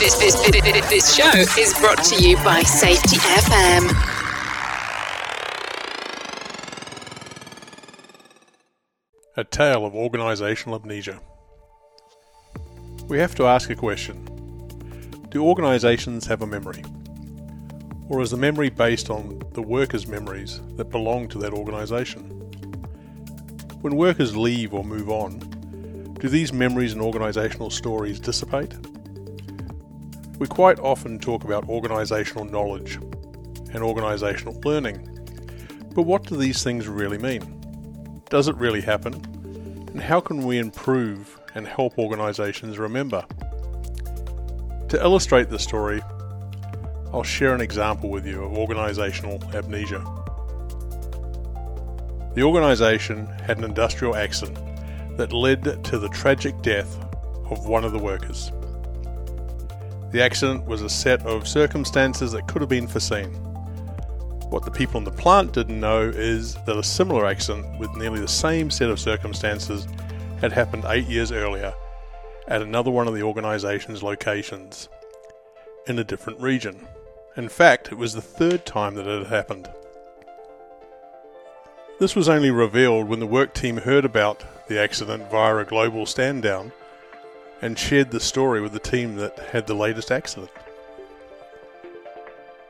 This, this, this, show is brought to you by Safety FM. A tale of organisational amnesia. We have to ask a question Do organisations have a memory? Or is the memory based on the workers' memories that belong to that organisation? When workers leave or move on, do these memories and organisational stories dissipate? We quite often talk about organisational knowledge and organisational learning, but what do these things really mean? Does it really happen? And how can we improve and help organisations remember? To illustrate the story, I'll share an example with you of organisational amnesia. The organisation had an industrial accident that led to the tragic death of one of the workers. The accident was a set of circumstances that could have been foreseen. What the people in the plant didn't know is that a similar accident with nearly the same set of circumstances had happened eight years earlier at another one of the organisation's locations in a different region. In fact, it was the third time that it had happened. This was only revealed when the work team heard about the accident via a global stand down and shared the story with the team that had the latest accident.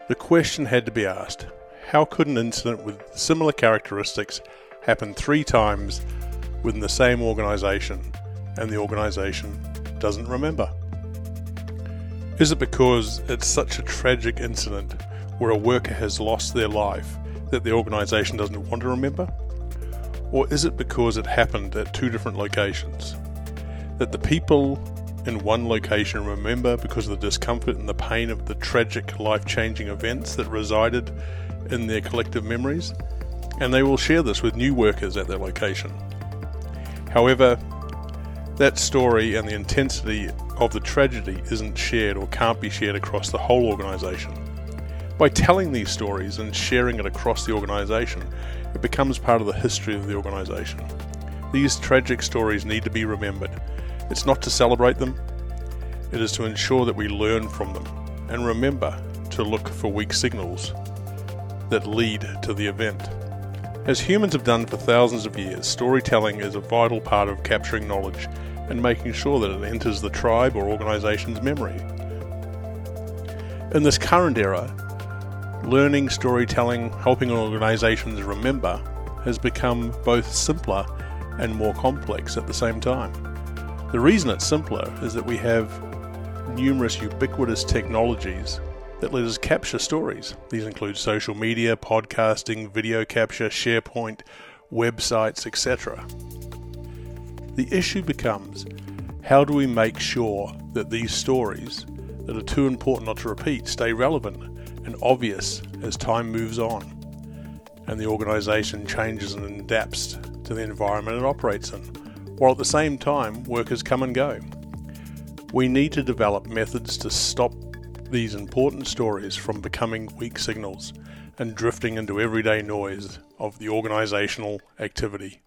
The question had to be asked how could an incident with similar characteristics happen three times within the same organisation and the organisation doesn't remember? Is it because it's such a tragic incident where a worker has lost their life that the organisation doesn't want to remember? Or is it because it happened at two different locations? That the people in one location remember because of the discomfort and the pain of the tragic life changing events that resided in their collective memories, and they will share this with new workers at their location. However, that story and the intensity of the tragedy isn't shared or can't be shared across the whole organisation. By telling these stories and sharing it across the organisation, it becomes part of the history of the organisation. These tragic stories need to be remembered. It's not to celebrate them, it is to ensure that we learn from them and remember to look for weak signals that lead to the event. As humans have done for thousands of years, storytelling is a vital part of capturing knowledge and making sure that it enters the tribe or organization's memory. In this current era, learning storytelling, helping organizations remember, has become both simpler and more complex at the same time. The reason it's simpler is that we have numerous ubiquitous technologies that let us capture stories. These include social media, podcasting, video capture, SharePoint, websites, etc. The issue becomes how do we make sure that these stories that are too important not to repeat stay relevant and obvious as time moves on and the organisation changes and adapts to the environment it operates in, while at the same time workers come and go. We need to develop methods to stop these important stories from becoming weak signals and drifting into everyday noise of the organisational activity.